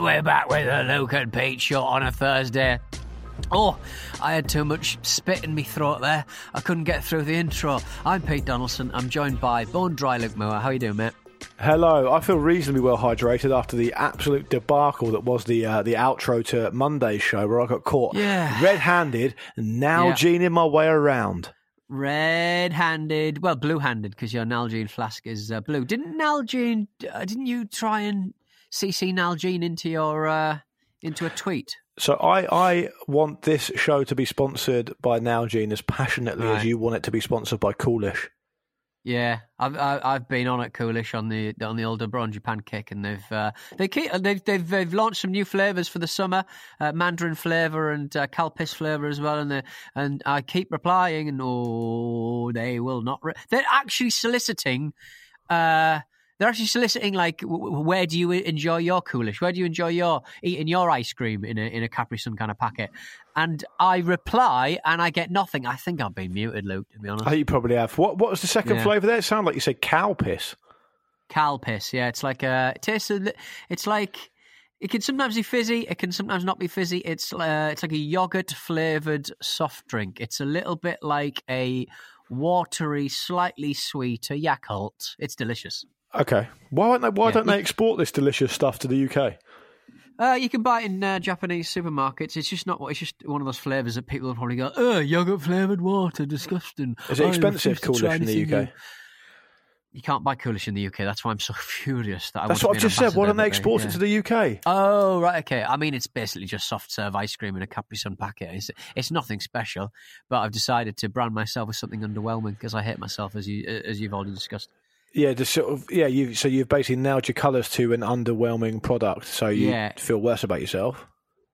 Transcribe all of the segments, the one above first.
And we're back with a Luke and Pete show on a Thursday. Oh, I had too much spit in my throat there. I couldn't get through the intro. I'm Pete Donaldson. I'm joined by Bone Dry Luke Moore. How you doing, mate? Hello, I feel reasonably well hydrated after the absolute debacle that was the uh, the outro to Monday's show, where I got caught Yeah. red-handed, now Yeah. gening my way around. Red-handed, well, blue-handed, because your Nalgene flask is uh, blue. Didn't Nalgene? Uh, didn't you try and CC Nalgene into your uh, into a tweet? So I, I want this show to be sponsored by Nalgene as passionately as you want it to be sponsored by Coolish. Yeah, I've I- I've been on at Coolish on the on the old Bronji pancake, and they've uh, they keep, they've they've they've launched some new flavors for the summer, uh, mandarin flavor and uh, calpis flavor as well, and they, and I keep replying, and oh, they will not. Re- they're actually soliciting. Uh, they're actually soliciting like, where do you enjoy your Coolish? Where do you enjoy your eating your ice cream in a in a Capri Sun kind of packet? And I reply, and I get nothing. I think I've been muted, Luke. To be honest. I think you probably have. What what was the second Yeah. flavour there? It sounded like you said cow piss. Cal piss, yeah. It's like a it tastes. A, it's like it can sometimes be fizzy. It can sometimes not be fizzy. It's uh, it's like a yogurt flavored soft drink. It's a little bit like a watery, slightly sweeter Yakult. It's delicious. Okay. Why don't they, why Yeah. don't they export this delicious stuff to the UK? Uh, you can buy it in uh, Japanese supermarkets. It's just not. It's just one of those flavors that people will probably go, "Oh, yogurt flavored water, disgusting." Is it expensive, refuse Coolish, in the UK? new." You can't buy Coolish in the UK. That's why I'm so furious that I That's what I've just said. Why don't they export it to the UK? Oh right, okay. I mean, it's basically just soft serve ice cream in a Capri Sun packet. It's it's nothing special, but I've decided to brand myself as something underwhelming because I hate myself, as you as you've already discussed. Yeah, just sort of yeah. You so you've basically nailed your colours to an underwhelming product, so you Yeah. feel worse about yourself.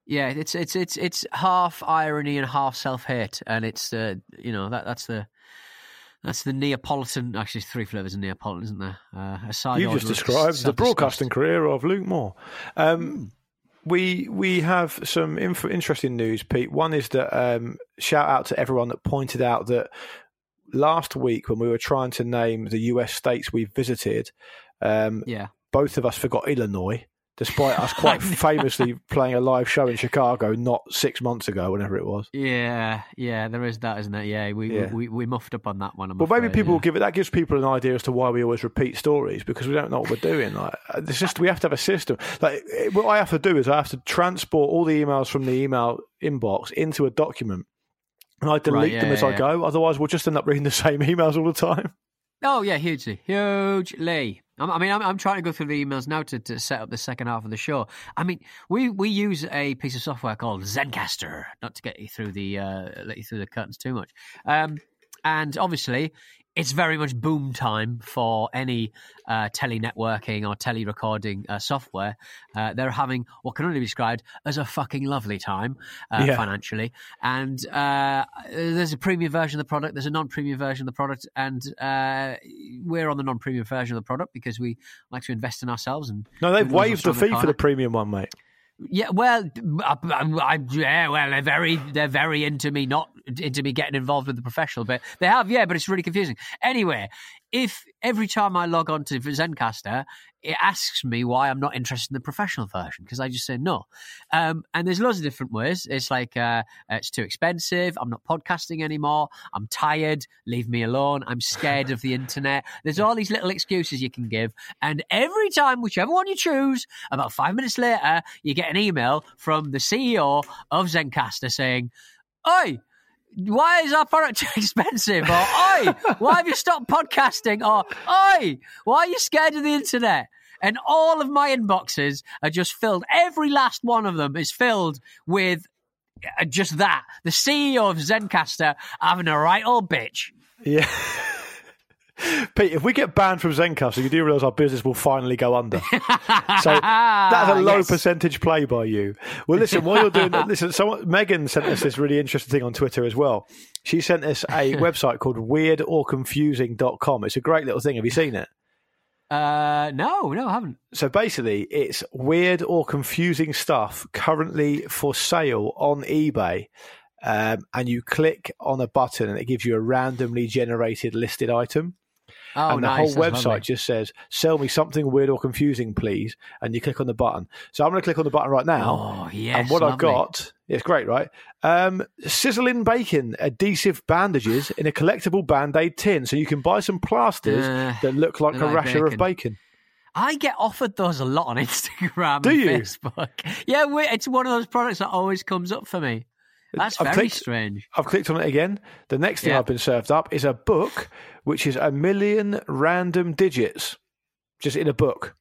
Yeah, it's it's it's it's half irony and half self hate, and it's uh, you know that that's the that's the Neapolitan. Actually, three flavors of Neapolitan, isn't there? Uh, a side You just of described the self-disgust. broadcasting career of Luke Moore. Um, We we have some inf- interesting news, Pete. One is that um, shout out to everyone that pointed out that last week when we were trying to name the US states we visited, um, Yeah, both of us forgot Illinois, despite us quite famously playing a live show in Chicago not six months ago, whenever it was. yeah, yeah. There is that, isn't it? Yeah, we Yeah. We, we muffed up on that one. I'm Well, maybe people yeah. will give it. That gives people an idea as to why we always repeat stories because we don't know what we're doing. Like, uh, it's just we have to have a system. Like, what I have to do is I have to transport all the emails from the email inbox into a document, and I delete yeah, them as yeah, I go. Otherwise, we'll just end up reading the same emails all the time. Oh yeah, hugely, hugely. I mean, I'm, I'm trying to go through the emails now to, to set up the second half of the show. I mean, we, we use a piece of software called Zencastr, not to get you through the uh, let you through the curtains too much. Um, and obviously, it's very much boom time for any uh, tele-networking or tele-recording uh, software. Uh, they're having what can only be described as a fucking lovely time uh, Yeah. financially. And uh, there's a premium version of the product, there's a non-premium version of the product, and uh, we're on the non-premium version of the product because we like to invest in ourselves. And No, they've waived the fee for the premium one, mate. Yeah, well, I, I, um, I, yeah, well, they're very, they're very into me, not into me getting involved with the professional bit. They have, yeah, but it's really confusing. Anyway, if every time I log on to Zencastr, it asks me why I'm not interested in the professional version because I just say no. Um, and there's loads of different ways. It's like uh, it's too expensive. I'm not podcasting anymore. I'm tired. Leave me alone. I'm scared of the internet. There's all these little excuses you can give, and every time, whichever one you choose, about five minutes later, you get an email from the CEO of Zencastr saying, "Oi." Why is our product too expensive? Or, oi, why have you stopped podcasting? Or, oi, why are you scared of the internet? And all of my inboxes are just filled. Every last one of them is filled with uh, just that. The CEO of Zencastr having a right old bitch. Yeah. Pete, if we get banned from Zencastr, you do realise our business will finally go under. so that's a low Yes. percentage play by you. Well, listen, while you're doing that, listen, someone, Megan sent us this really interesting thing on Twitter as well. She sent us a website called weirdorconfusing.com. It's a great little thing. Have you seen it? Uh, no, no, I haven't. So basically, it's weird or confusing stuff currently for sale on eBay. Um, and you click on a button and it gives you a randomly generated listed item. Oh, and the nice. whole That's website lovely. just says, sell me something weird or confusing, please. And you click on the button. So I'm going to click on the button right now. Oh, yes. and what I've got, it's great, right? Um, sizzling bacon, adhesive bandages in a collectible band aid tin. So you can buy some plasters Uh, that look like a like rasher of bacon. bacon. I get offered those a lot on Instagram Do and you? Facebook. Yeah, it's one of those products that always comes up for me. That's I've very clicked- strange. I've clicked on it again. The next thing Yeah. I've been served up is a book, which is a million random digits, just in a book.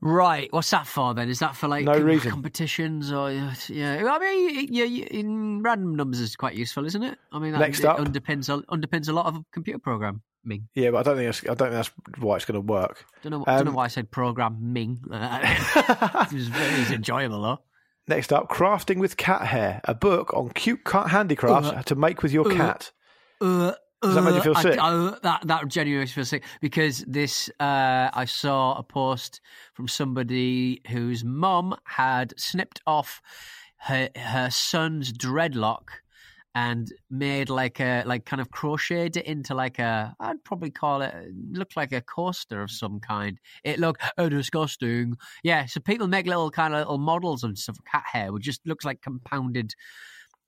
Right, what's that for then? Is that for like No reason. competitions or yeah? I mean, yeah, in random numbers is quite useful, isn't it? I mean, that, Next it up. underpins a, underpins a lot of computer programming. Yeah, but I don't think that's, I don't think that's why it's going to work. Don't know, don't know Um, why I said programming. it was very enjoyable though. Next up, crafting with cat hair, a book on cute cat handicrafts Uh, to make with your uh, cat. Uh, Does that make you uh, feel I- sick? I- that that genuinely makes me feel sick because this uh, I saw a post from somebody whose mum had snipped off her her son's dreadlock and made like a like kind of crocheted it into like a I'd probably call it looked like a coaster of some kind. It looked oh disgusting. Yeah, so people make little kind of little models and stuff. Cat hair, which just looks like compounded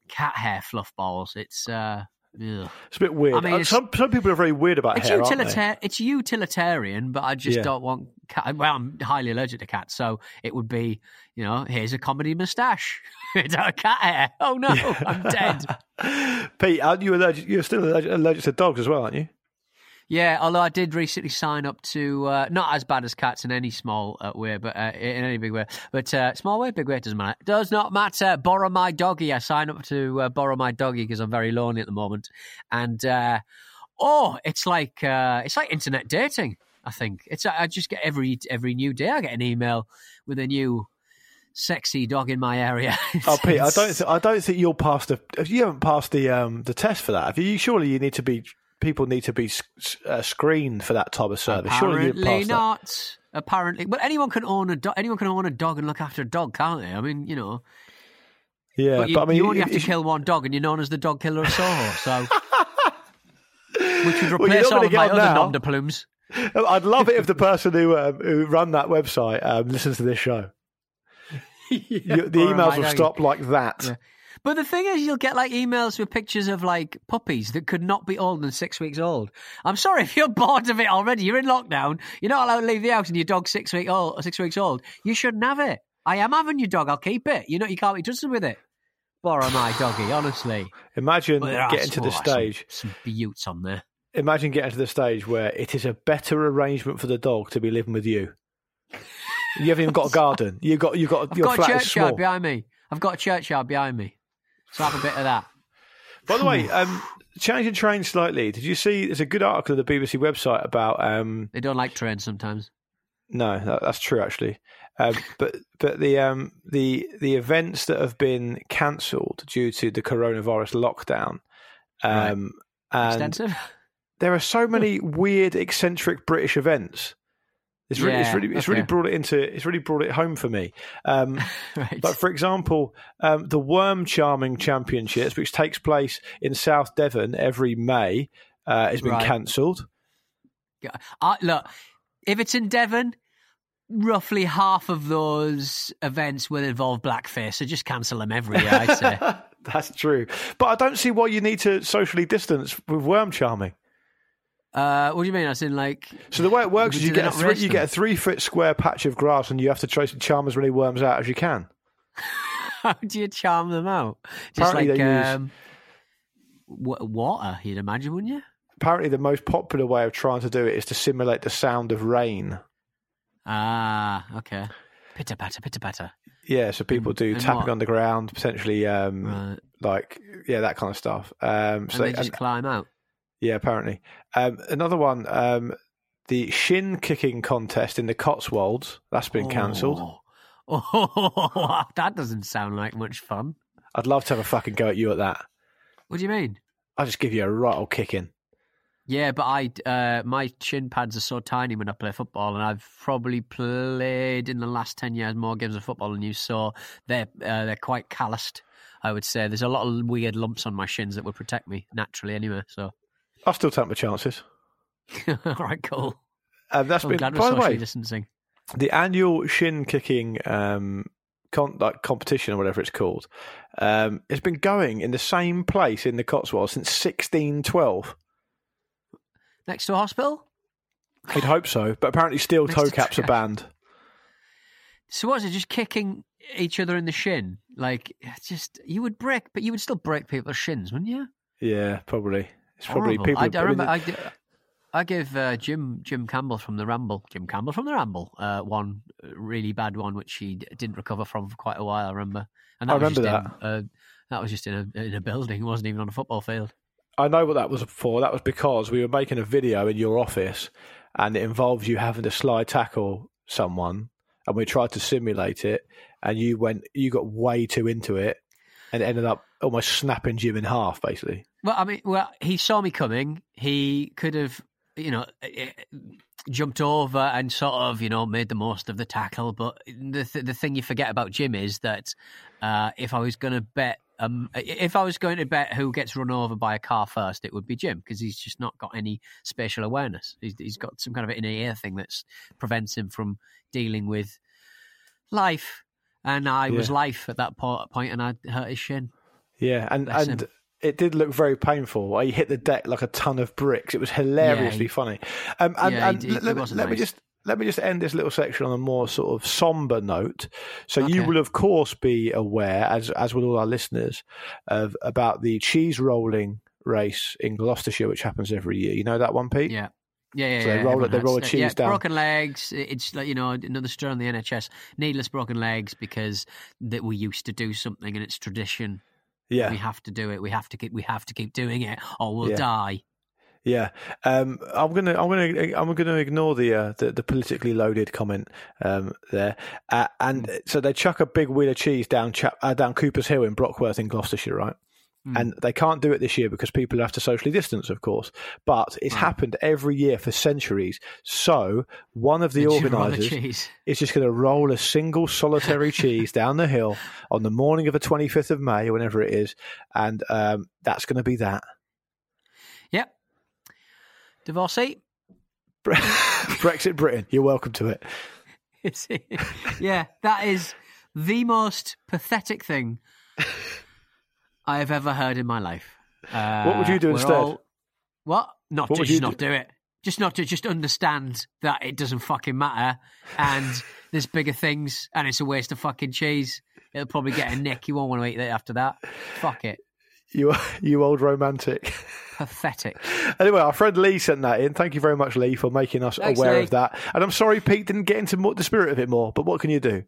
cat hair fluff balls. It's uh. Ugh. It's a bit weird. I mean, Uh, some some people are very weird about It's hair, aren't they? utilitarian. It's utilitarian, but I just Yeah. don't want. Cat. Well, I'm highly allergic to cats, so it would be, you know, here's a comedy moustache. it's a cat hair. Oh no, I'm dead. Pete, aren't you allergic? You're still allergic, allergic to dogs as well, aren't you? Yeah, although I did recently sign up to uh, not as bad as cats in any small uh, way, but uh, in any big way. But uh, small way, big way doesn't matter. Does not matter. Borrow my doggy. I sign up to uh, borrow my doggy because I'm very lonely at the moment, and uh, oh, it's like uh, it's like internet dating. I think it's. I just get every every new day. I get an email with a new sexy dog in my area. Oh, Pete, I don't. Th- I don't think you'll pass the. You haven't passed the um the test for that. Have you? Surely you need to be. People need to be uh, screened for that type of service. Apparently pass that. not. Apparently, but anyone can own a dog. Anyone can own a dog and look after a dog, can't they? I mean, you know. Yeah, But you, but I mean, you only have to kill one dog, and you're known as the dog killer of Soho. So, which would replace not all of my other now. nom de plumes. I'd love it if the person who um, who run that website um, listens to this show. You- the emails will stop like that. Yeah. But the thing is, you'll get like emails with pictures of like puppies that could not be older than six weeks old. I'm sorry if you're bored of it already. You're in lockdown. You're not allowed to leave the house, and your dog's six week old. Six weeks old. You shouldn't have it. I am having your dog. I'll keep it. You know, you can't be trusted with it. Borrow my doggy, honestly. Imagine But there are getting to the oh, stage. Some, some beauts on there. Imagine getting to the stage where it is a better arrangement for the dog to be living with you. You haven't even got a garden. You got you got I've your got a flat is churchyard behind me. I've got a churchyard behind me. So have a bit of that. By the way, um, changing trains slightly. Did you see? There's a good article on the BBC website about. Um, They don't like trains sometimes. no, that, that's true actually. Um, but but the um, the the events that have been cancelled due to the coronavirus lockdown, um, and Extensive. there are so many weird, eccentric British events. It's really, it's really, it's really brought it into, it's really brought it home for me. Um, right. But for example, um, the Worm Charming Championships, which takes place in South Devon every May, uh, has been Right. cancelled. Yeah. I, look, if it's in Devon, roughly half of those events will involve blackface. So just cancel them every year, I'd say. That's true, but I don't see why you need to socially distance with worm charming. Uh, what do you mean? I in, like, So the way it works is you get a three, you them? get a three foot square patch of grass, and you have to try to charm as many worms out as you can. how do you charm them out? Just Apparently like they use- um, water, you'd imagine, wouldn't you? Apparently, the most popular way of trying to do it is to simulate the sound of rain. Ah, okay. Pitter patter, pitter patter. Yeah, so people And- do and tapping what? on the ground, potentially, um, Right. like yeah, that kind of stuff. Um, And so they just climb out. yeah, apparently. Um, another one, um, the shin kicking contest in the Cotswolds, that's been cancelled. Oh. oh, that doesn't sound like much fun. I'd love to have a fucking go at you at that. What do you mean? I'll just give you a right old kicking. Yeah, but I uh, my shin pads are so tiny when I play football, and I've probably played in the last ten years more games of football than you. So they're uh, they're quite calloused. I would say there's a lot of weird lumps on my shins that would protect me naturally anyway. So I'll still take my chances. all right, cool. Um, that's I'm been, glad by the way, distancing. the annual shin kicking um, con- like competition or whatever it's called. Um, it's been going in the same place in the Cotswolds since 1612. Next to a hospital. I'd hope so, but apparently steel Next toe to caps are banned. So what is it? Just kicking each other in the shin? Like just you would break, but you would still break people's shins, wouldn't you? Yeah, probably. It's probably Horrible. people. I, I remember. I gave uh, Jim Jim Campbell from the Ramble, Jim Campbell from the Ramble, uh, one really bad one which he d- didn't recover from for quite a while. I remember, and I that was remember just In, uh, that was just in a in a building. It wasn't even on a football field. I know what that was for. That was because we were making a video in your office, and it involves you having to slide tackle someone, and we tried to simulate it, and you went, you got way too into it, and it ended up almost snapping Jim in half, basically. Well, I mean, well, he saw me coming. He could have, you know, eh, jumped over and sort of, you know, made the most of the tackle. But the th- the thing you forget about Jim is that uh, if I was going to bet, um, if I was going to bet who gets run over by a car first, it would be Jim because he's just not got any spatial awareness. He's, he's got some kind of inner ear thing that prevents him from dealing with life. And I was life at that po- point, and I hurt his shin. Yeah, and Bless and him. It did look very painful. He hit the deck like a ton of bricks. It was hilariously he- funny. Um, and Yeah, and did- let, let let me just let me just end this little section on a more sort of somber note. So you will of course be aware, as as will all our listeners, of about the cheese rolling race in Gloucestershire, which happens every year. You know that one, Pete? Yeah. Yeah, yeah, So they yeah, roll it- they roll a yeah, cheese down. Broken legs. It's like you know another story on the NHS. Needless broken legs because that we used to do something and it's tradition. Yeah. We have to do it. We have to keep. We have to keep doing it, or we'll Yeah. die. Yeah, um, I'm gonna, I'm gonna, I'm gonna ignore the uh, the, the politically loaded comment um, there, uh, and Hmm. so they chuck a big wheel of cheese down Chap- uh, down Cooper's Hill in Brockworth in Gloucestershire, right? Hmm. And they can't do it this year because people have to socially distance, of course. But it's Right. happened every year for centuries. So one of the Did organisers is just going to roll a single solitary cheese down the hill on the morning of the 25th of May or whenever it is, and um, that's going to be that. Yep. Divorcee. Brexit Britain, you're welcome to it. Yeah, that is the most pathetic thing I have ever heard in my life. Uh, What would you do instead? all- what? Not What to just not do? do? it. Just not to just understand that it doesn't fucking matter, and there's bigger things, and it's a waste of fucking cheese. It'll probably get a nick. You won't want to eat it after that. Fuck it. You, you old romantic. Pathetic. Anyway, our friend Lee sent that in. Thank you very much, Lee, for making us Thanks, aware Lee. of that. And I'm sorry Pete didn't get into the spirit of it more, but what can you do?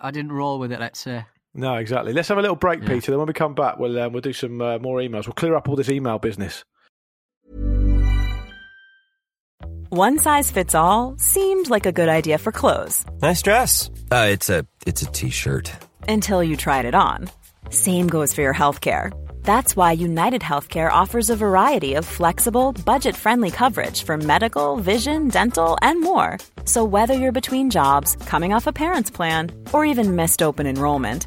I didn't roll with it. Let's say. No, exactly. Let's have a little break, Yeah. Peter. Then when we come back, we'll um, we'll do some uh, more emails. We'll clear up all this email business. One size fits all seemed like a good idea for clothes Nice dress. Uh, it's a it's a t-shirt. until you tried it on. Same goes for your healthcare. That's why United Healthcare offers a variety of flexible, budget friendly coverage for medical, vision, dental, and more. So, whether you're between jobs, coming off a parent's plan, or even missed open enrollment,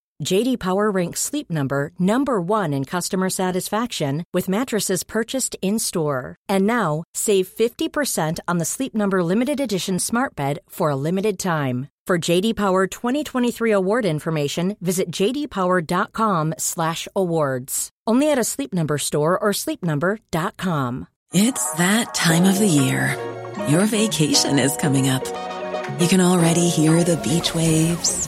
JD Power ranks Sleep Number number 1 in customer satisfaction with mattresses purchased in-store. And now, save 50% on the Sleep Number limited edition Smart Bed for a limited time. For JD Power 2023 award information, visit jdpower.com/awards. Only at a Sleep Number store or sleepnumber.com. It's that time of the year. Your vacation is coming up. You can already hear the beach waves,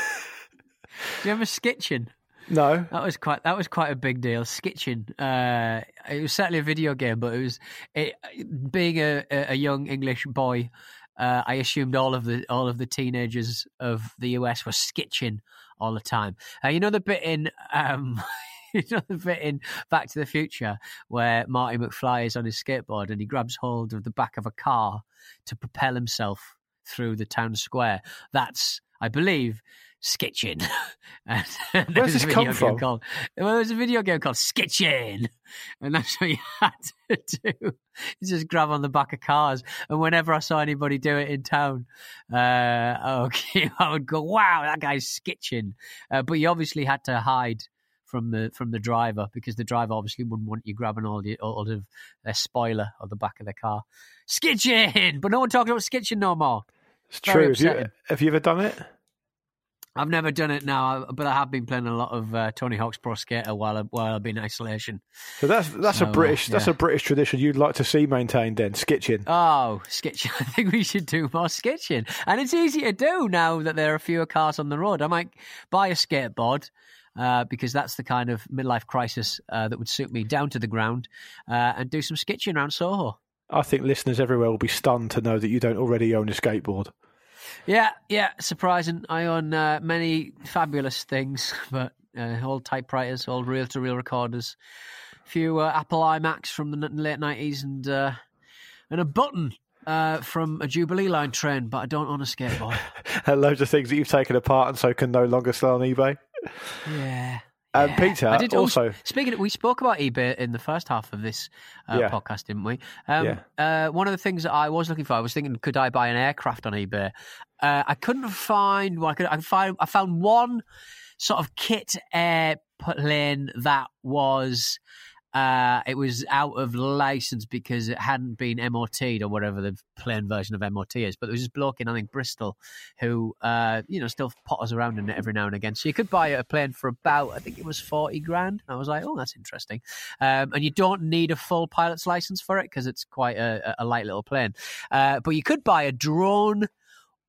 Do you remember Skitchin? No. That was quite. That was quite a big deal. Skitchin. Uh, it was certainly a video game, but it was it, being a, a young English boy. Uh, I assumed all of the all of the teenagers of the US were skitching all the time. Uh, you know the bit in. Um, you know the bit in Back to the Future where Marty McFly is on his skateboard and he grabs hold of the back of a car to propel himself through the town square. That's, I believe, And Where's this a come video from? game Called, well, there's a video game called Skitching, and that's what you had to do. You just grab on the back of cars, and whenever I saw anybody do it in town, uh, okay, I would go, "Wow, that guy's skitching." Uh, but you obviously had to hide from the from the driver because the driver obviously wouldn't want you grabbing all the all of their spoiler or the back of the car. Skitching, but no one talks about skitching no more. It's Very true. Have you, have you ever done it? I've never done it now, but I have been playing a lot of uh, Tony Hawk's Pro Skater while I, while I've been in isolation. So that's that's So, a uh, British that's a British tradition you'd like to see maintained. Then skitching. Oh, skitching! I think we should do more skitching, and it's easy to do now that there are fewer cars on the road. I might buy a skateboard. Uh, because that's the kind of midlife crisis uh, that would suit me down to the ground uh, and do some sketching around Soho. I think listeners everywhere will be stunned to know that you don't already own a skateboard. Yeah, yeah, surprising. I own uh, many fabulous things, but uh, old typewriters, old reel-to-reel recorders, a few uh, Apple iMacs from the late nineties, and uh, and a button uh, from a Jubilee line train. But I don't own a skateboard. And loads of things that you've taken apart and so can no longer sell on eBay. yeah. And yeah. Peter, I did also- speaking. Of, we spoke about eBay in the first half of this uh, Yeah. podcast, didn't we? Um, uh, one of the things that I was looking for, I was thinking, could I buy an aircraft on eBay? Uh, I couldn't find. Well, I could. I find. I found one sort of kit airplane that was. Uh, it was out of license because it hadn't been MOT'd or whatever the plain version of MOT is. But there was this bloke in, I think, Bristol who, uh, you know, still potters around in it every now and again. So you could buy a plane for about, I think it was 40 grand. I was like, oh, that's interesting. Um, and you don't need a full pilot's license for it because it's quite a, a light little plane. Uh, but you could buy a drone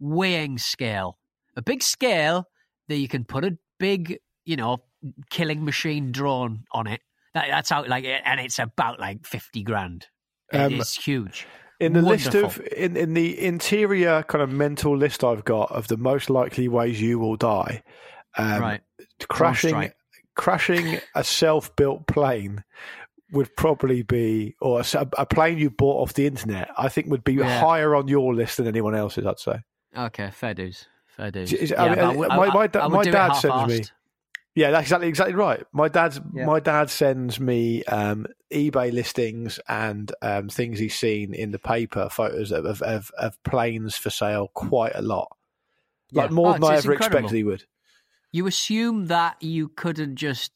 weighing scale, a big scale that you can put a big, you know, killing machine drone on it. That, that's how, like, and it's about like 50 grand. It is Um, huge. In the list of in, in the interior kind of mental list I've got of the most likely ways you will die, um, right. crashing crashing a self built plane would probably be or a plane you bought off the internet. I think would be Yeah. higher on your list than anyone else's. I'd say. Okay, fair dues. Fair dues. Is- I mean, but my- my I- I my dad to me-. Yeah, that's exactly exactly right. My dad's Yeah. my dad sends me um, eBay listings and um, things he's seen in the paper, photos of, of, of, planes for sale, quite a lot, like Yeah. more Oh, than I ever incredible. expected he would. You assume that you couldn't just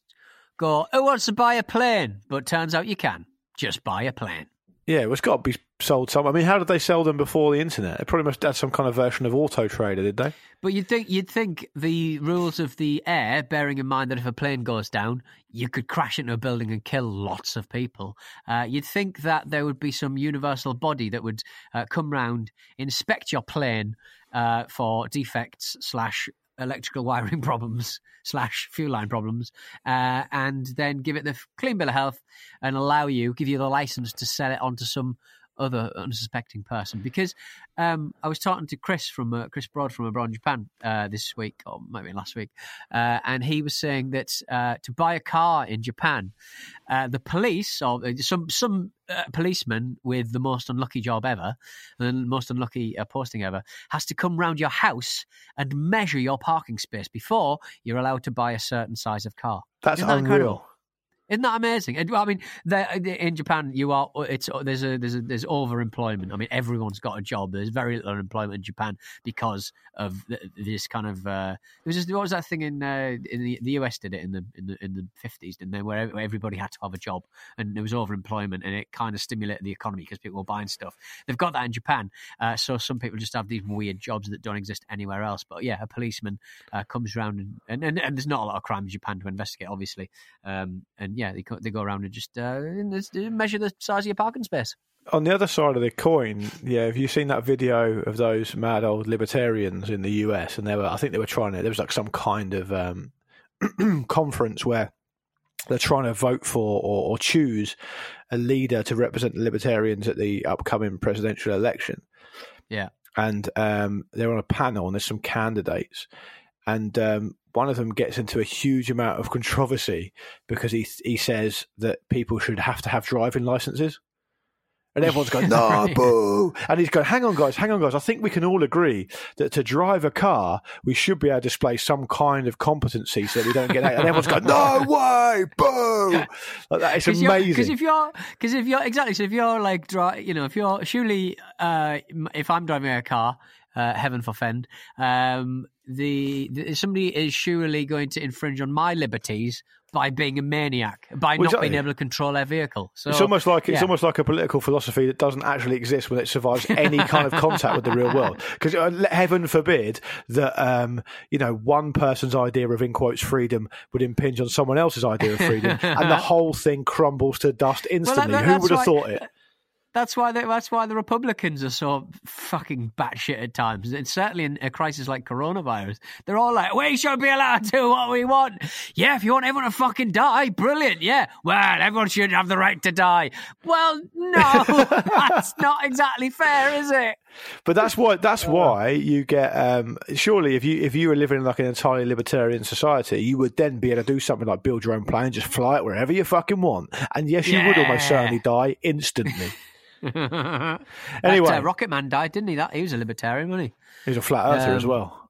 go, who wants to buy a plane? But turns out you can. Just buy a plane. Yeah, well, it's got to be sold some. I mean, how did they sell them before the internet? They probably must have had some kind of version of Auto Trader, did they? But you'd think you'd think the rules of the air, bearing in mind that if a plane goes down, you could crash into a building and kill lots of people. Uh, you'd think that there would be some universal body that would uh, come round, inspect your plane uh, for defects slash electrical wiring problems slash fuel line problems, uh, and then give it the clean bill of health and allow you, give you the license to sell it onto some other unsuspecting person because um, I was talking to Chris from uh, Chris Broad from Abroad in Japan uh, this week or maybe last week, uh, and he was saying that uh, to buy a car in Japan, uh, the police or uh, some some uh, policeman with the most unlucky job ever and most unlucky uh, posting ever has to come round your house and measure your parking space before you're allowed to buy a certain size of car. That's Isn't that unreal. incredible? Isn't that amazing? I mean, in Japan, you are it's there's a there's a, there's overemployment. I mean, everyone's got a job. There's very little unemployment in Japan because of this kind of. Uh, there was just, what was that thing in uh, in the, the US did it in the in the in the fifties, didn't they? Where everybody had to have a job, and there was overemployment, and it kind of stimulated the economy because people were buying stuff. They've got that in Japan, uh, so some people just have these weird jobs that don't exist anywhere else. But yeah, a policeman uh, comes around and, and, and and there's not a lot of crime in Japan to investigate, obviously. Um, and yeah, they go, they go around and just uh, measure the size of your parking space. On the other side of the coin, yeah, have you seen that video of those mad old libertarians in the US? And they were, I think they were trying to. There was like some kind of um, conference where they're trying to vote for or, or choose a leader to represent the libertarians at the upcoming presidential election. Yeah. and um, they're on a panel and there's some candidates and um, one of them gets into a huge amount of controversy because he he says that people should have to have driving licenses. And everyone's going no Right. boo. And he's going hang on guys hang on guys. I think we can all agree that to drive a car we should be able to display some kind of competency so that we don't get out. And everyone's going no way boo. Like that it's Because amazing. if you're, because if you're exactly, so if you're like, dri- you know, if you're surely, uh, if I'm driving a car, uh, heaven forfend, um, the, the somebody is surely going to infringe on my liberties by being a maniac, by Well, not being able to control their vehicle. So It's almost like it's almost like a political philosophy that doesn't actually exist when it survives any kind of contact with the real world. Because heaven forbid that um, you know one person's idea of in quotes freedom would impinge on someone else's idea of freedom, and the whole thing crumbles to dust instantly. that- Who would have why- thought it? That's why they, that's why the Republicans are so fucking batshit at times. It's certainly in a crisis like coronavirus. They're all like, "We should be allowed to do what we want." Yeah, if you want everyone to fucking die, brilliant. Yeah, well, everyone should have the right to die. Well, no, that's not exactly fair, is it? But that's why that's why you get um, surely if you if you were living in like an entirely libertarian society, you would then be able to do something like build your own plane, just fly it wherever you fucking want. And yes, you would almost certainly die instantly. Anyway, Anyway. uh, Rocket Man died, didn't he? That he was a libertarian, wasn't he? He was a flat earther as Um, well.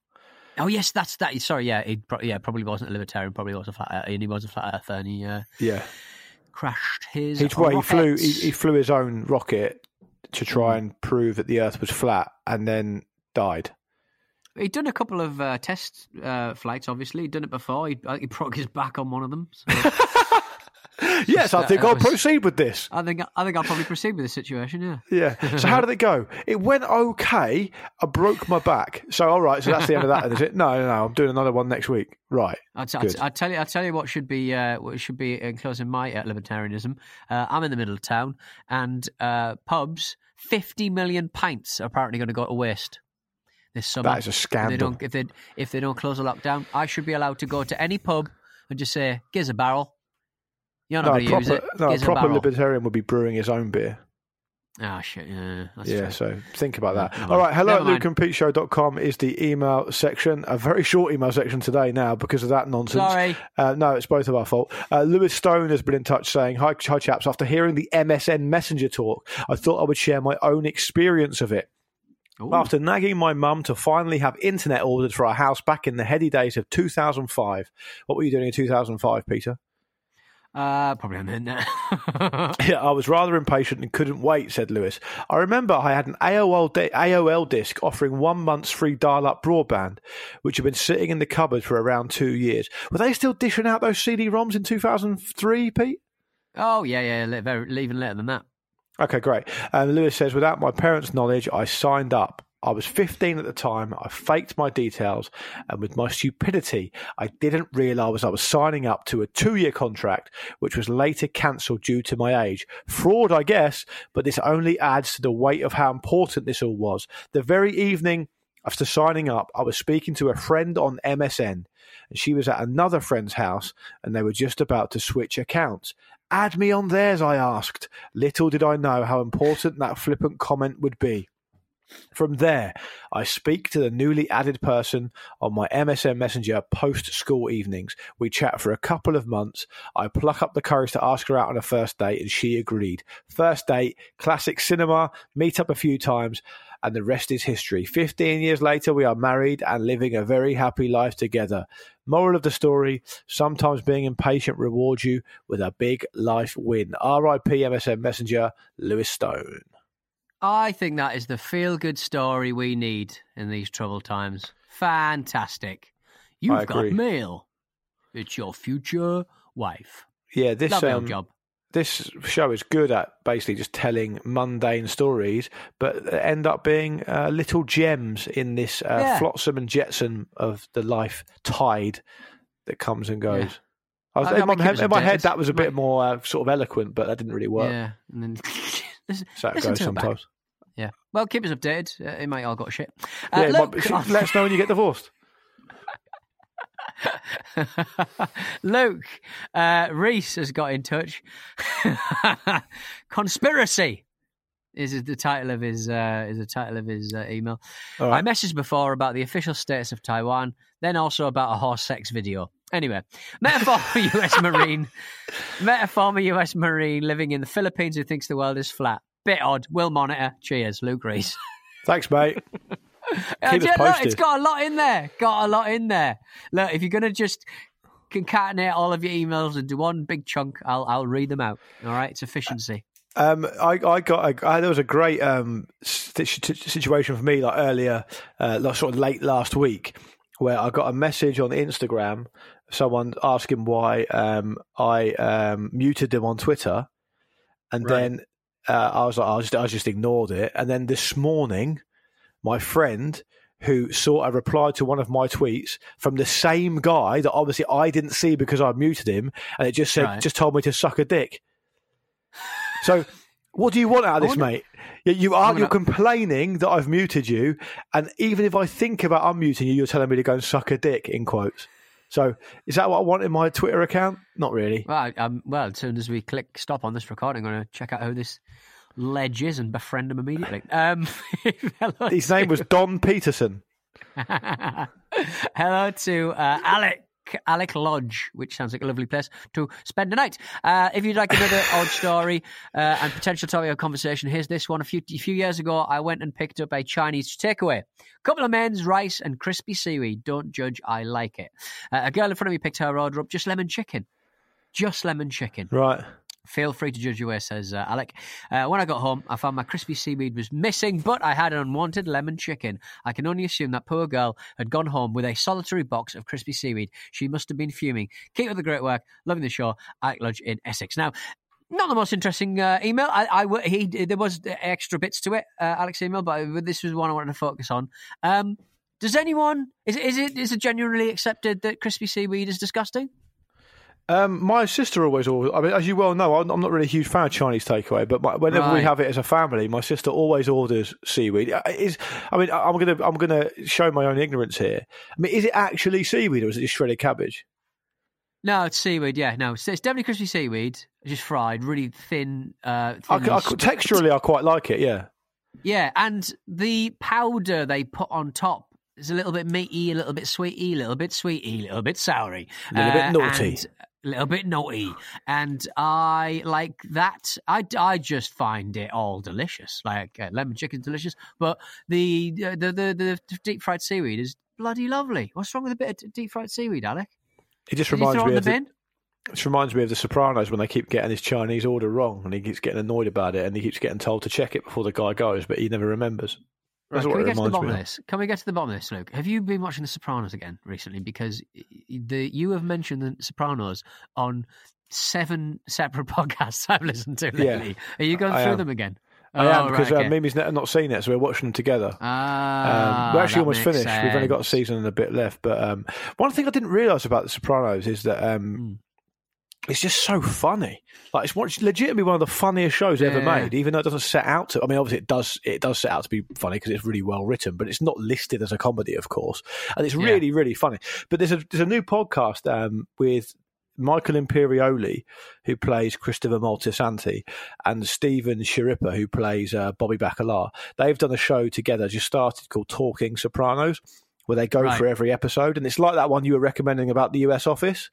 Oh yes, that's that. Sorry, yeah, he pro- yeah probably wasn't a libertarian. Probably was a flat earther, and he was a flat earther, and he uh, Yeah. crashed his. He, well, he flew. He, he flew his own rocket to try and prove that the Earth was flat, and then died. He'd done a couple of uh, test uh, flights. Obviously, he'd done it before. He, he broke his back on one of them. So Yes, I think I'll proceed with this. I think I think I'll probably proceed with the situation. Yeah. Yeah. So how did it go? It went okay. I broke my back. So all right. So that's the end of that. Is it? No, no, no. I'm doing another one next week. Right. I'll, t- I'll, Good. t- I'll tell you. I'll tell you what should be uh, what should be enclosed in my uh, libertarianism. Uh, I'm in the middle of town, and uh, pubs, fifty million pints are apparently going to go to waste this summer. That is a If they scandal. don't, if they if they don't close the lockdown, I should be allowed to go to any pub and just say, "Gives a barrel." You're not No, going to use proper, it. no, a proper libertarian would be brewing his own beer. Oh shit! Yeah, yeah, true. so think about that. Never All right, hello Never at lukeandpeteshow.com is the email section. A very short email section today now because of that nonsense. Sorry. Uh, no, it's both of our fault. Uh, Lewis Stone has been in touch saying, hi, hi, chaps. After hearing the MSN Messenger talk, I thought I would share my own experience of it. Ooh. After nagging my mum to finally have internet ordered for our house back in the heady days of 2005. What were you doing in 2005, Peter? Uh, probably on the internet. Yeah, I was rather impatient and couldn't wait, said Lewis. I remember I had an AOL, di- AOL disc offering one month's free dial up broadband, which had been sitting in the cupboard for around two years. Were they still dishing out those CD ROMs in 2003, Pete? oh yeah, yeah, very, even later than that. Okay, great. And Lewis says, without my parents' knowledge, I signed up. I was 15 at the time. I faked my details, and with my stupidity, I didn't realise I was signing up to a two year contract, which was later cancelled due to my age. Fraud, I guess, but this only adds to the weight of how important this all was. The very evening after signing up, I was speaking to a friend on MSN, and she was at another friend's house, and they were just about to switch accounts. Add me on theirs, I asked. Little did I know how important that flippant comment would be. From there, I speak to the newly added person on my MSN Messenger post school evenings. We chat for a couple of months. I pluck up the courage to ask her out on a first date, and she agreed. First date, classic cinema, meet up a few times, and the rest is history. 15 years later, we are married and living a very happy life together. Moral of the story sometimes being impatient rewards you with a big life win. RIP MSN Messenger, Lewis Stone. I think that is the feel good story we need in these troubled times. Fantastic. You've got agree. mail. It's your future wife. Yeah, this old um, job. this show is good at basically just telling mundane stories, but end up being uh, little gems in this uh, Yeah. flotsam and jetsam of the life tide that comes and goes. Yeah. I was, I- I in, my, in my head, that was a bit more uh, sort of eloquent, but that didn't really work. Yeah. Listen, So listen to it back. sometimes. Yeah. Well, keep us updated. Uh, it might all got shit. Uh, Yeah, it might Luke, let us know when you get divorced. Luke, uh, Reese has got in touch. Conspiracy is the title of his uh, is the title of his uh, email. All I messaged before about the official status of Taiwan, then also about a horse sex video. Anyway, met a former US Marine, met a former US Marine living in the Philippines who thinks the world is flat. Bit odd. Will monitor. Cheers, Luke Reese. Thanks, mate. Keep us yeah, look, it's got a lot in there. Got a lot in there. Look, if you're going to just concatenate all of your emails into one big chunk, I'll I'll read them out. All right, it's efficiency. Um, I, I got a, I, there was a great um, situation for me like earlier, uh, like sort of late last week, where I got a message on Instagram, someone asking why um, I um, muted them on Twitter, and Right. then uh, I was like, I just I just ignored it, and then this morning, my friend who saw a reply to one of my tweets from the same guy that obviously I didn't see because I muted him, and it just said Right. just told me to suck a dick. So, what do you want out of this, mate? You, you are you're complaining that I've muted you, and even if I think about unmuting you, you're telling me to go and suck a dick in quotes. So, is that what I want in my Twitter account? Not really. Well, um, well, as soon as we click stop on this recording, I'm going to check out who this ledge is and befriend him immediately. Um, hello His name was Don Peterson. Hello to uh, Alec. Alec Lodge, which sounds like a lovely place to spend a night. Uh, if you'd like another odd story uh, and potential topic of conversation, here's this one. A few a few years ago, I went and picked up a Chinese takeaway. A Couple of men's rice and crispy seaweed. Don't judge, I like it. Uh, a girl in front of me picked her order up, just lemon chicken. Just lemon chicken. Right. Feel free to judge your way, says uh, Alec. Uh, when I got home, I found my crispy seaweed was missing, but I had an unwanted lemon chicken. I can only assume that poor girl had gone home with a solitary box of crispy seaweed. She must have been fuming. Keep up the great work. Loving the show. Alec Lodge in Essex. Now, not the most interesting uh, email. I, I he there was extra bits to it, uh, email, but this was one I wanted to focus on. Um, does anyone is is it is it genuinely accepted that crispy seaweed is disgusting? Um, my sister always, always, I mean, as you well know, I'm, I'm not really a huge fan of Chinese takeaway, but my, whenever we have it as a family, my sister always orders seaweed. Uh, Is, I mean, I'm gonna, I'm gonna show my own ignorance here. I mean, is it actually seaweed or is it just shredded cabbage? No, it's seaweed. Yeah, no, it's, it's definitely crispy seaweed, just fried, really thin. Uh, I, I, texturally, I quite like it. Yeah. yeah, and the powder they put on top is a little bit meaty, a little bit sweety, a little bit sweety, a little bit soury, A little bit Uh, naughty. and a little bit naughty, and I like that. I, I just find it all delicious. Like uh, lemon chicken's delicious, but the, the the the deep fried seaweed is bloody lovely. What's wrong with a bit of deep fried seaweed, Alec? It just Did reminds me of the the, bin? it reminds me of the Sopranos when they keep getting his Chinese order wrong and he keeps getting annoyed about it and he keeps getting told to check it before the guy goes, but he never remembers. Right, can we get to the bottom of this? Can we get to the bottom of this, Luke? Have you been watching The Sopranos again recently? Because the you have mentioned The Sopranos on seven separate podcasts I've listened to Yeah, lately. Are you going I through am. them again? I Oh, am because right, uh, okay. Mimi's ne- not seen it, so we're watching them together. Ah, Um, we're actually almost finished. We've only got a season and a bit left. But um, one thing I didn't realise about The Sopranos is that um, Hmm. It's just so funny. Like it's, one, it's legitimately one of the funniest shows ever Yeah. made. Even though it doesn't set out to. I mean, obviously it does. It does set out to be funny because it's really well written, but it's not listed as a comedy, of course. And it's Yeah. really, really funny. But there's a there's a new podcast um, with. Michael Imperioli, who plays Christopher Moltisanti, and Stephen Schirripa, who plays uh, Bobby Bacala. They've done a show together, just started called Talking Sopranos, where they go Right. for every episode, and it's like that one you were recommending about the US Office.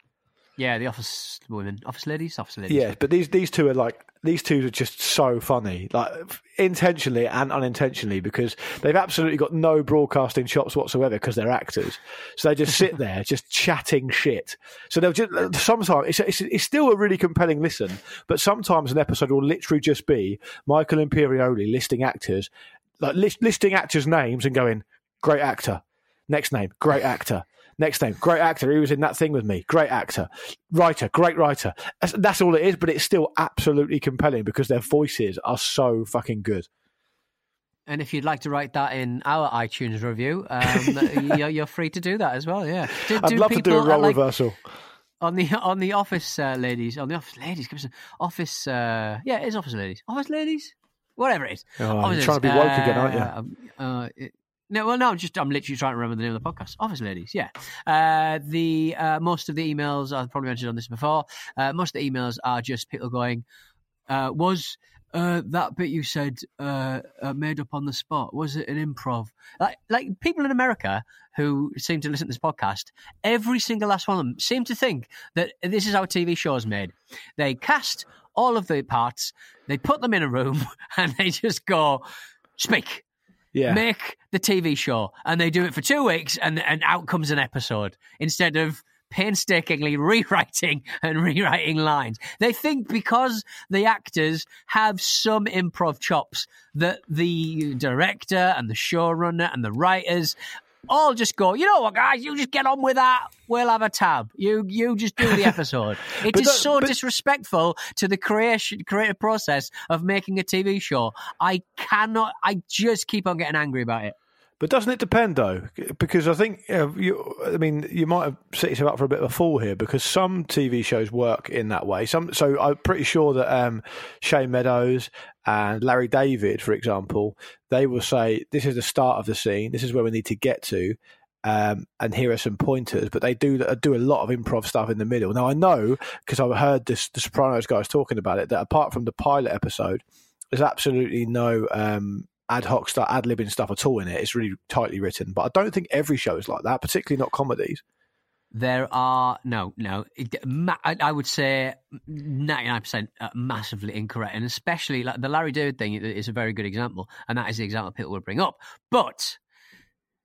Yeah, the office women, office ladies, office ladies. Yeah, but these these two are like these two are just so funny, like intentionally and unintentionally, because they've absolutely got no broadcasting chops whatsoever because they're actors. So they just sit there, just chatting shit. So they'll just sometimes it's, it's it's still a really compelling listen, but sometimes an episode will literally just be Michael Imperioli listing actors, like list, listing actors' names and going, "Great actor." Next name, great actor. Next name, great actor. He was in that thing with me. Great actor. Writer, great writer. That's, that's all it is, but it's still absolutely compelling because their voices are so fucking good. And if you'd like to write that in our iTunes review, um, you're, you're free to do that as well. Yeah, do, I'd love to do a uh, role like, reversal. on the on the office uh, ladies on the office ladies give us an office uh, yeah it is office ladies office ladies whatever it is Oh, you're trying to be woke again, aren't you? No, well, no, I'm just I'm literally trying to remember the name of the podcast. Office Ladies, yeah. Uh, the uh, most of the emails I've probably mentioned on this before. Uh, most of the emails are just people going, uh, "Was uh, that bit you said uh, made up on the spot? Was it an improv?" Like, like people in America who seem to listen to this podcast, every single last one of them seem to think that this is how TV show is made. They cast all of the parts, they put them in a room, and they just go, "Speak." Yeah. make the TV show, and they do it for two weeks, and and out comes an episode instead of painstakingly rewriting and rewriting lines. They think because the actors have some improv chops that the director and the showrunner and the writers all just go, you know what, guys, you just get on with that. We'll have a tab. You you just do the episode. It is that- so but- disrespectful to the creation creative process of making a TV show. I cannot. I just keep on getting angry about it. But doesn't it depend though? Because I think uh, you, I mean, you might have set yourself up for a bit of a fall here because some TV shows work in that way. Some, so I'm pretty sure that um, Shane Meadows and Larry David, for example, they will say, "This is the start of the scene. This is where we need to get to." Um, and here are some pointers, but they do do a lot of improv stuff in the middle. Now I know because I've heard this, the Sopranos guys talking about it that apart from the pilot episode, there's absolutely no um, ad hoc stuff, ad libbing stuff at all in it. It's really tightly written, but I don't think every show is like that, particularly not comedies. There are no, no. I, would say ninety nine percent massively incorrect, and especially like the Larry David thing is a very good example, and that is the example people would bring up. But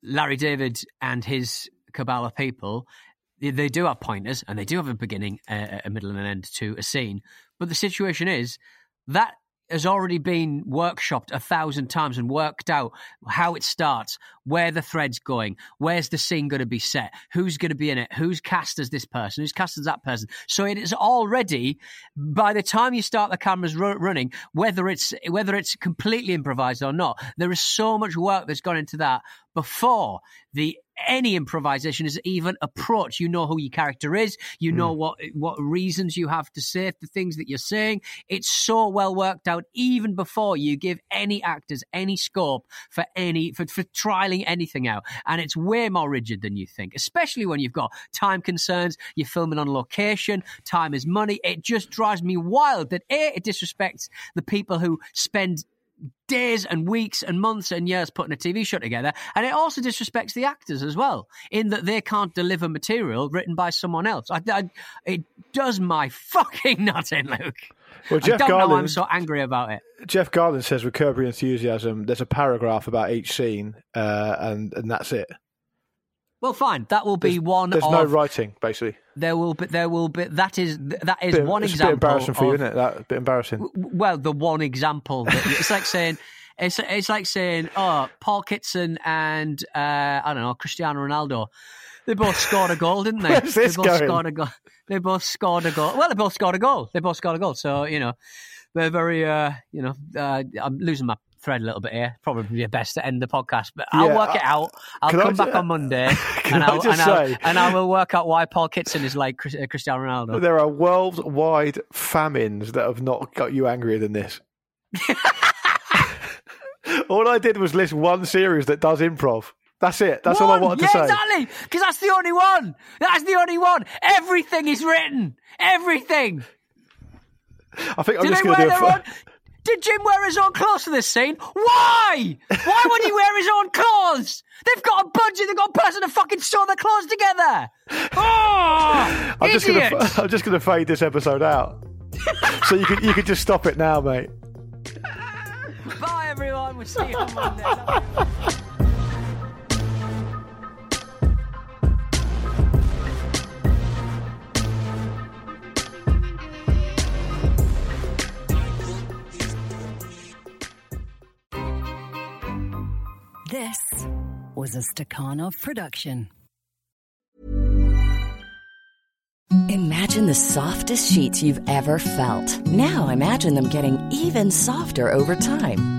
Larry David and his cabal of people, they, do have pointers, and they do have a beginning, a middle, and an end to a scene. But the situation is that has already been workshopped a thousand times and worked out how it starts, where the thread's going, where's the scene going to be set, who's going to be in it, who's cast as this person, who's cast as that person. So it is already, by the time you start the cameras ru- running, whether it's whether it's completely improvised or not, there is so much work that's gone into that before the any improvisation is even approach. You know who your character is. You know hmm. what what reasons you have to say the things that you're saying. It's so well worked out even before you give any actors any scope for any for, for trialing anything out. And it's way more rigid than you think, especially when you've got time concerns. You're filming on location. Time is money. It just drives me wild that a it disrespects the people who spend days and weeks and months and years putting a TV show together. And it also disrespects the actors as well, in that they can't deliver material written by someone else. I, I, it does my fucking nut in, Luke. Well, Jeff I don't Garlin, know I'm so angry about it. Jeff Garlin says with Curb Enthusiasm, there's a paragraph about each scene, uh, and and that's it. Well, fine. That will be There's, one. there's of, no writing, basically. There will be. There will be. That is. That is Bit- one it's example. a bit embarrassing for you, isn't it? That a bit embarrassing. w- well, the one example. That, it's like saying. It's it's like saying, oh, Paul Kitson and uh, I don't know Cristiano Ronaldo. They both scored a goal, didn't they? Where's this they both going? scored a goal. They both scored a goal. Well, they both scored a goal. They both scored a goal. So you know, they're very. Uh, you know, uh, I'm losing my thread a little bit here. Probably best to end the podcast, but I'll Yeah, work it out. I'll can I come back on Monday, and I I'll, and, I'll, and I will work out why Paul Kitson is like uh, Cristiano Ronaldo. There are worldwide famines that have not got you angrier than this. all I did was list one series that does improv. That's it. That's all I One. wanted yeah, to say. exactly. Because that's the only one. That's the only one. Everything is written. Everything. I think I'm just going to do own? Did Jim wear his own clothes for this scene? Why? Why would he wear his own clothes? They've got a budget. They've got a person to fucking sew their clothes together. Oh, I'm just going to. I'm just to fade this episode out. so you could you could just stop it now, mate. Bye, everyone. We'll see you on Monday. This was a Stakhanov production. Imagine the softest sheets you've ever felt. Now imagine them getting even softer over time.